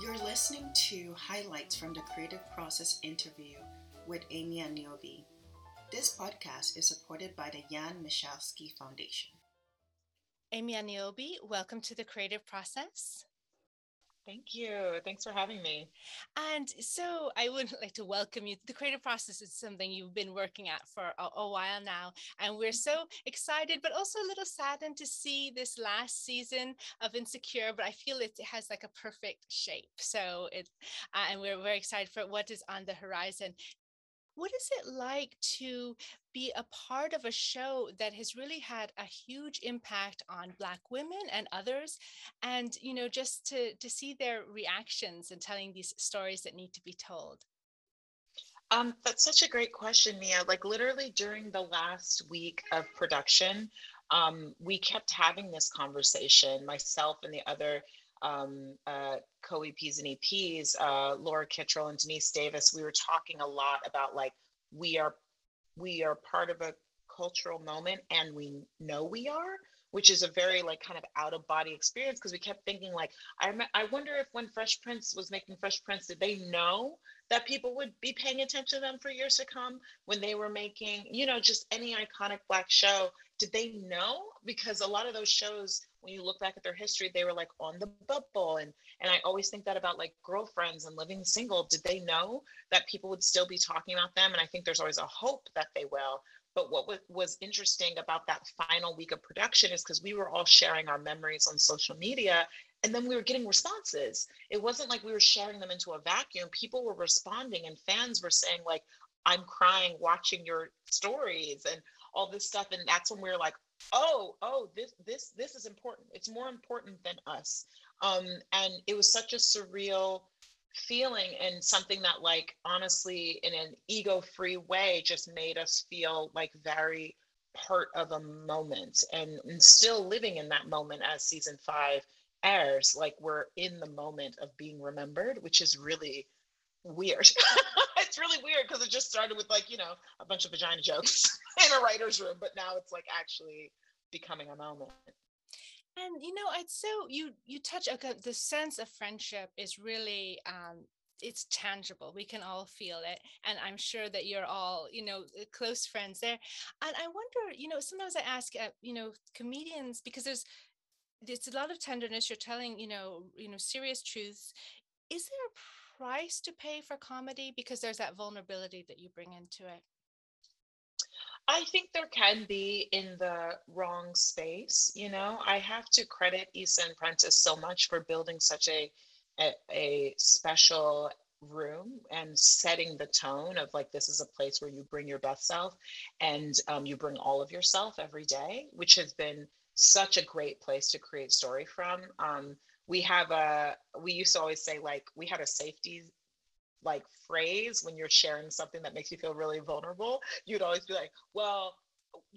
You're listening to highlights from the creative process interview with Amy Aniobi. This podcast is supported by the Jan Michalski Foundation. Amy Aniobi, welcome to the creative process. Thank you. Thanks for having me. And so I would like to welcome you. The creative process is something you've been working at for a, a, while now. And we're so excited, but also a little saddened to see this last season of Insecure. But I feel it has like a perfect shape. So it, uh, and we're very excited for what is on the horizon what is it like to be a part of a show that has really had a huge impact on black women and others and you know just to to see their reactions and telling these stories that need to be told um, that's such a great question, Mia. Like literally during the last week of production, um, we kept having this conversation, myself and the other um, uh, co-EPs and EPs, uh, Laura Kittrell and Deniese Davis, we were talking a lot about like we are we are part of a cultural moment and we know we are which is a very like kind of out of body experience because we kept thinking like I, I wonder if when fresh prince was making fresh prince did they know that people would be paying attention to them for years to come when they were making you know just any iconic black show? Did they know? Because a lot of those shows when you look back at their history they were like on the bubble. And and i always think that about like girlfriends and living single. Did they know that people would still be talking about them? And i think there's always a hope that they will. But what was interesting about that final week of production is because we were all sharing our memories on social media and then we were getting responses. It wasn't like we were sharing them into a vacuum. People were responding and fans were saying like i'm crying watching your stories and all this stuff. And that's when we were like oh oh this this this is important. It's more important than us. Um and it was such a surreal feeling and something that like honestly in an ego free way just made us feel like very part of a moment and, and still living in that moment as season five airs like we're in the moment of being remembered which is really weird it's really weird because it just started with like you know a bunch of vagina jokes in a writer's room but now it's like actually becoming a moment. And you know it's so you you touch okay the sense of friendship is really um it's tangible. We can all feel it and i'm sure that you're all you know uh, close friends there. And i wonder you know sometimes i ask uh, you know comedians because there's there's a lot of tenderness. You're telling you know you know serious truths. Is there a price to pay for comedy because there's that vulnerability that you bring into it? I think there can be in the wrong space. You know, I have to credit Issa and Prentice so much for building such a, a, a special room and setting the tone of like this is a place where you bring your best self and um, you bring all of yourself every day, which has been such a great place to create story from. Um, we have a we used to always say like we had a safety like phrase when you're sharing something that makes you feel really vulnerable. You'd always be like well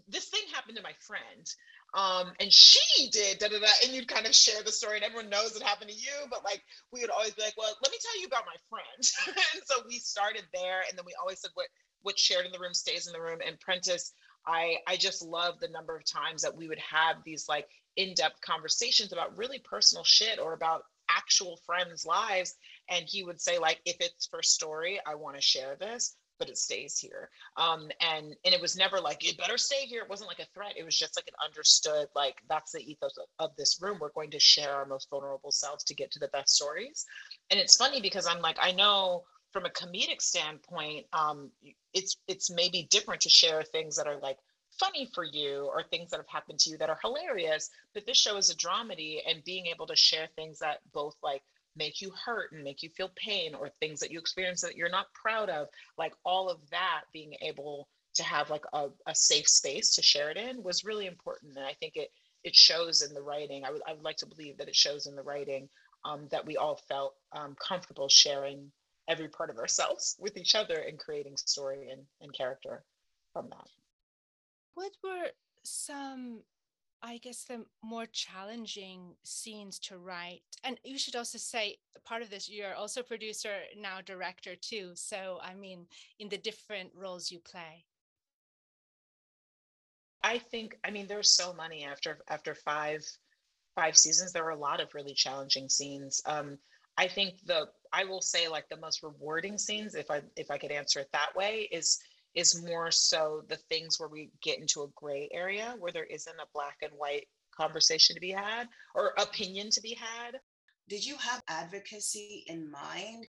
this thing happened to my friend um, and she did da, da, da, and you'd kind of share the story and everyone knows it happened to you but like we would always be like well let me tell you about my friend. And so we started there and then we always said what what's shared in the room stays in the room. And prentice i i just love the number of times that we would have these like in-depth conversations about really personal shit or about actual friends lives. And he would say like if it's for story i want to share this but it stays here. Um and and it was never like it better stay here. It wasn't like a threat. It was just like an understood like that's the ethos of, of this room. We're going to share our most vulnerable selves to get to the best stories. And it's funny because i'm like i know from a comedic standpoint um it's it's maybe different to share things that are like funny for you or things that have happened to you that are hilarious but this show is a dramedy and being able to share things that both like make you hurt and make you feel pain or things that you experience that you're not proud of like all of that being able to have like a, a safe space to share it in was really important and i think it it shows in the writing. I would, I would like to believe that it shows in the writing um, that we all felt um, comfortable sharing every part of ourselves with each other and creating story and, and character from that what were some I guess the more challenging scenes to write. And you should also say part of this, you're also producer, now director too. So, I mean, in the different roles you play. I think, I mean, there's so many after after five five seasons. There were a lot of really challenging scenes. Um, I think the I will say like the most rewarding scenes, if I if I could answer it that way, is is more so the things where we get into a gray area where there isn't a black and white conversation to be had or opinion to be had. Did you have advocacy in mind?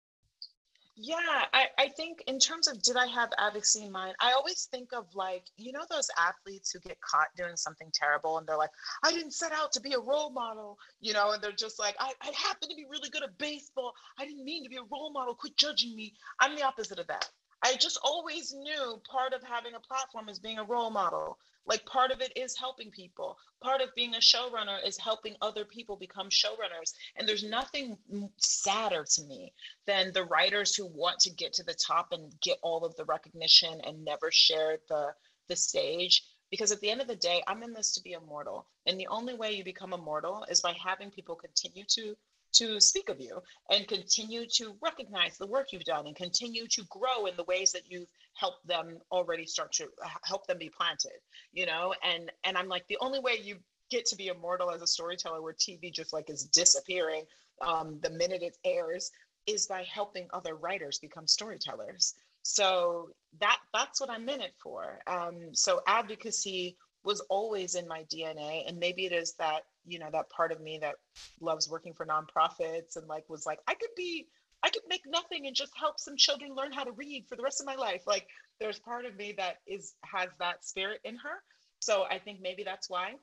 Yeah, I, I think in terms of did I have advocacy in mind, I always think of like, you know, those athletes who get caught doing something terrible and they're like, I didn't set out to be a role model, you know, and they're just like, I, I happen to be really good at baseball. I didn't mean to be a role model. Quit judging me. I'm the opposite of that. I just always knew part of having a platform is being a role model. Like part of it is helping people. Part of being a showrunner is helping other people become showrunners. And there's nothing sadder to me than the writers who want to get to the top and get all of the recognition and never share the the stage because at the end of the day i'm in this to be immortal and the only way you become immortal is by having people continue to to speak of you and continue to recognize the work you've done and continue to grow in the ways that you've helped them already start to help them be planted you know? And and i'm like the only way you get to be immortal as a storyteller where tv just like is disappearing um, the minute it airs is by helping other writers become storytellers. So that that's what i'm in it for. Um, so advocacy was always in my dna and maybe it is that you know that part of me that loves working for nonprofits and like was like i could be i could make nothing and just help some children learn how to read for the rest of my life. Like there's part of me that is has that spirit in her. So i think maybe that's why.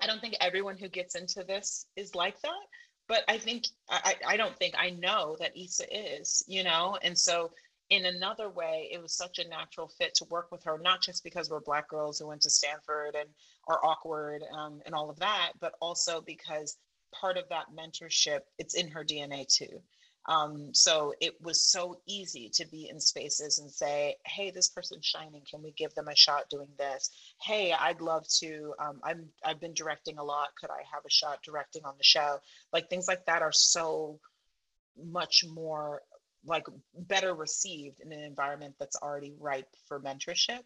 I don't think everyone who gets into this is like that but i think i i don't think i know that Issa is you know? And so in another way, it was such a natural fit to work with her, not just because we're Black girls who went to Stanford and are awkward um, and all of that, but also because part of that mentorship, it's in her DNA too. Um, so it was so easy to be in spaces and say, "Hey, this person's shining. Can we give them a shot doing this? Hey, I'd love to. Um, I'm I've been directing a lot. Could I have a shot directing on the show? Like things like that are so much more like better received in an environment that's already ripe for mentorship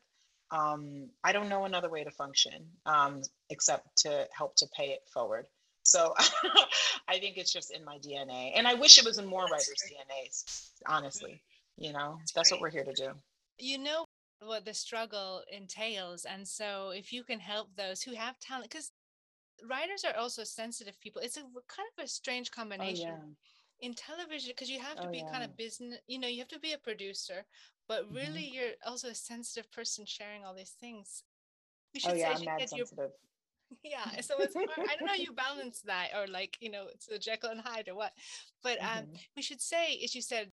um, i don't know another way to function um, except to help to pay it forward. So i think it's just in my dna and i wish it was in more that's writers great. dnas honestly you know? That's, that's what we're here to do. You know what the struggle entails and so if you can help those who have talent because writers are also sensitive people. It's a kind of a strange combination. oh, yeah in television because you have to oh, be yeah. kind of business you know you have to be a producer but really mm-hmm. you're also a sensitive person sharing all these things we should oh, yeah, say I'm mad sensitive. yeah so it's hard. i don't know you balance that or like you know it's a jekyll and hyde or what but um mm-hmm. we should say as you said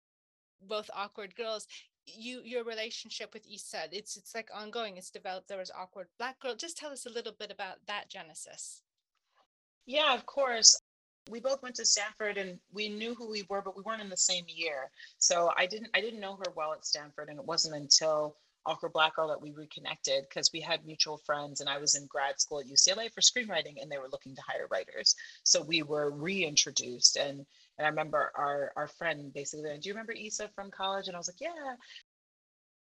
both awkward girls you your relationship with Issa it's it's like ongoing it's developed there was awkward black girl just tell us a little bit about that genesis yeah of course we both went to Stanford and we knew who we were, but we weren't in the same year. So I didn't I didn't know her well at Stanford, and it wasn't until Awkward Black Girl that we reconnected because we had mutual friends, and I was in grad school at UCLA for screenwriting, and they were looking to hire writers. So we were reintroduced, and and I remember our our friend basically, do you remember Issa from college? And I was like, yeah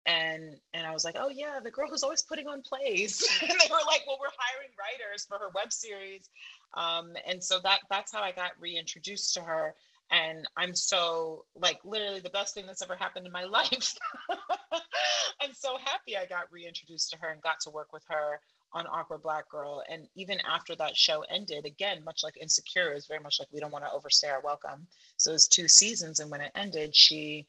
and and I was like, oh yeah, the girl who's always putting on plays. and they were like, well, we're hiring writers for her web series, um, and so that that's how I got reintroduced to her. And I'm so like literally the best thing that's ever happened in my life. I'm so happy I got reintroduced to her and got to work with her on Awkward Black Girl. And even after that show ended, again, much like Insecure, is very much like we don't want to overstay our welcome. So it was two seasons, and when it ended, she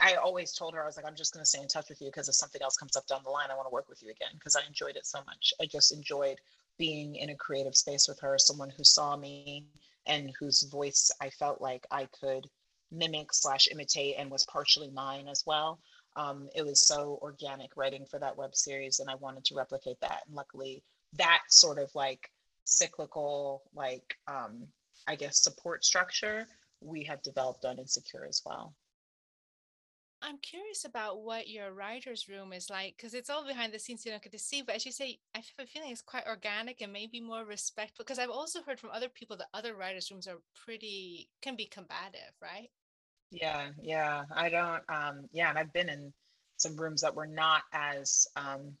I always told her, I was like, I'm just going to stay in touch with you because if something else comes up down the line, I want to work with you again because I enjoyed it so much. I just enjoyed being in a creative space with her, someone who saw me and whose voice I felt like I could mimic slash imitate and was partially mine as well. Um, it was so organic writing for that web series, and I wanted to replicate that. And luckily, that sort of like cyclical, like um, I guess, support structure we have developed on Insecure as well. I'm curious about what your writer's room is like because it's all behind the scenes you don't get to see. But as you say, I have a feeling it's quite organic and maybe more respectful. Because I've also heard from other people that other writers' rooms are pretty can be combative, right? Yeah, yeah. I don't. Um, yeah, and I've been in some rooms that were not as um,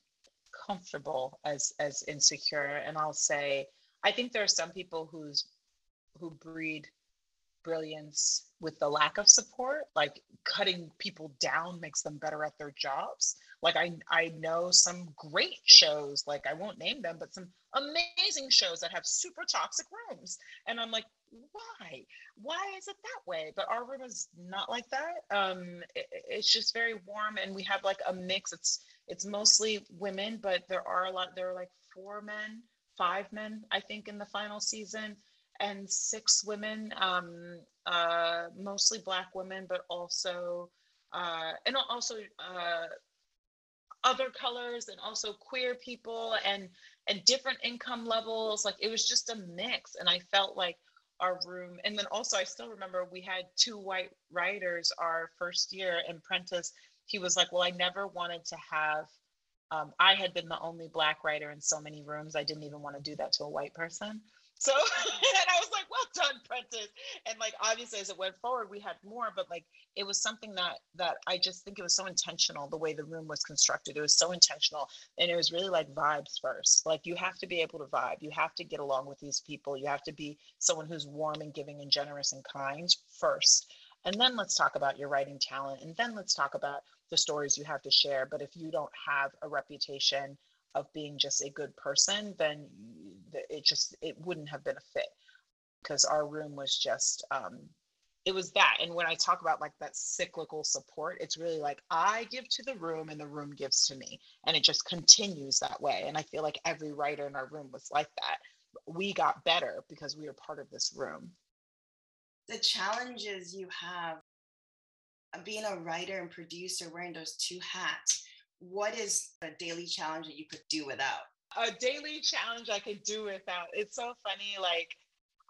comfortable as as insecure. And I'll say, I think there are some people who's who breed brilliance with the lack of support like cutting people down makes them better at their jobs. Like i i know some great shows like i won't name them but some amazing shows that have super toxic rooms. And i'm like why? Why is it that way? But our room is not like that. Um it, it's just very warm and we have like a mix. It's it's mostly women but there are a lot there are like four men five men i think in the final season and six women um uh mostly black women but also uh and also uh other colors and also queer people and and different income levels like it was just a mix and i felt like our room. And then also, I still remember we had two white writers our first year. And Prentice, he was like, Well, I never wanted to have, um, I had been the only Black writer in so many rooms. I didn't even want to do that to a white person. So, and I was like, well done, Prentice. And like, obviously, as it went forward, we had more, but like, it was something that that I just think it was so intentional the way the room was constructed. It was so intentional, and it was really like vibes first. Like, you have to be able to vibe. You have to get along with these people. You have to be someone who's warm and giving and generous and kind first. And then let's talk about your writing talent. And then let's talk about the stories you have to share. But if you don't have a reputation of being just a good person, then it just it wouldn't have been a fit because our room was just um, it was that. And when I talk about like that cyclical support, it's really like I give to the room and the room gives to me, and it just continues that way. And I feel like every writer in our room was like that. We got better because we were part of this room. The challenges you have being a writer and producer wearing those two hats what is a daily challenge that you could do without? A daily challenge I could do without. It's so funny. Like,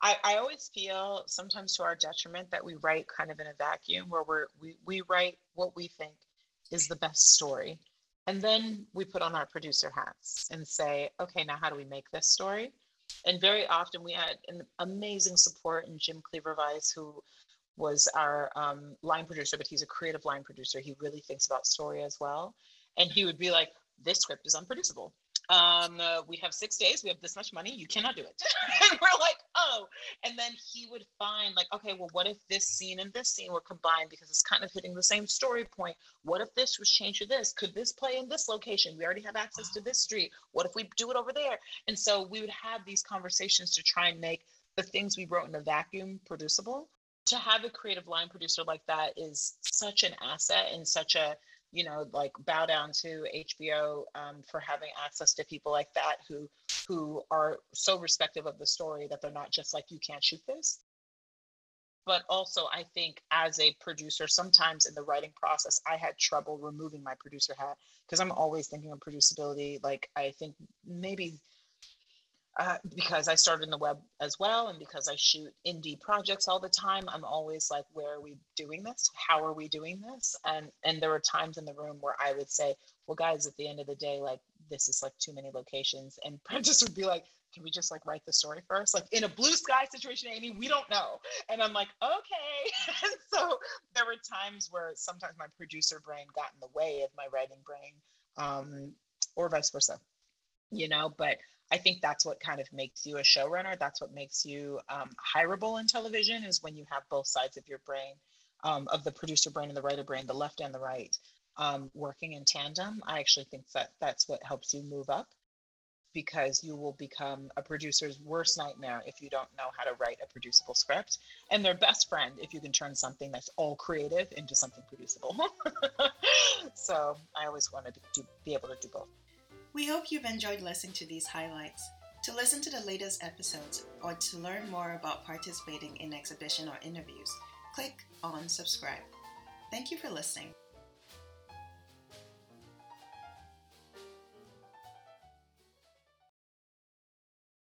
I, I always feel sometimes to our detriment that we write kind of in a vacuum where we're, we, we write what we think is the best story. And then we put on our producer hats and say, okay, now how do we make this story? And very often we had an amazing support in Jim Cleaver who was our um, line producer, but he's a creative line producer. He really thinks about story as well and he would be like, "This script is unproducible. Um, uh, we have six days. We have this much money. You cannot do it." and we're like, "Oh!" And then he would find like, "Okay, well, what if this scene and this scene were combined because it's kind of hitting the same story point? What if this was changed to this? Could this play in this location? We already have access to this street. What if we do it over there?" And so we would have these conversations to try and make the things we wrote in a vacuum producible to have a creative line producer like that is such an asset and such a you know like bow down to hbo um, for having access to people like that who who are so respective of the story that they're not just like you can't shoot this. But also i think as a producer sometimes in the writing process i had trouble removing my producer hat because i'm always thinking of producibility. Like i think maybe uh, because I started in the web as well, and because I shoot indie projects all the time, I'm always like, "Where are we doing this? How are we doing this?" And and there were times in the room where I would say, "Well, guys, at the end of the day, like this is like too many locations," and Prentice would be like, "Can we just like write the story first? Like in a blue sky situation, Amy, we don't know." And I'm like, "Okay." and so there were times where sometimes my producer brain got in the way of my writing brain, um, or vice versa, you know, but I think that's what kind of makes you a showrunner. That's what makes you um, hireable in television is when you have both sides of your brain, um, of the producer brain and the writer brain, the left and the right, um, working in tandem. I actually think that that's what helps you move up because you will become a producer's worst nightmare if you don't know how to write a producible script and their best friend if you can turn something that's all creative into something producible. so I always wanted to do, be able to do both. We hope you've enjoyed listening to these highlights. To listen to the latest episodes or to learn more about participating in exhibition or interviews, click on subscribe. Thank you for listening.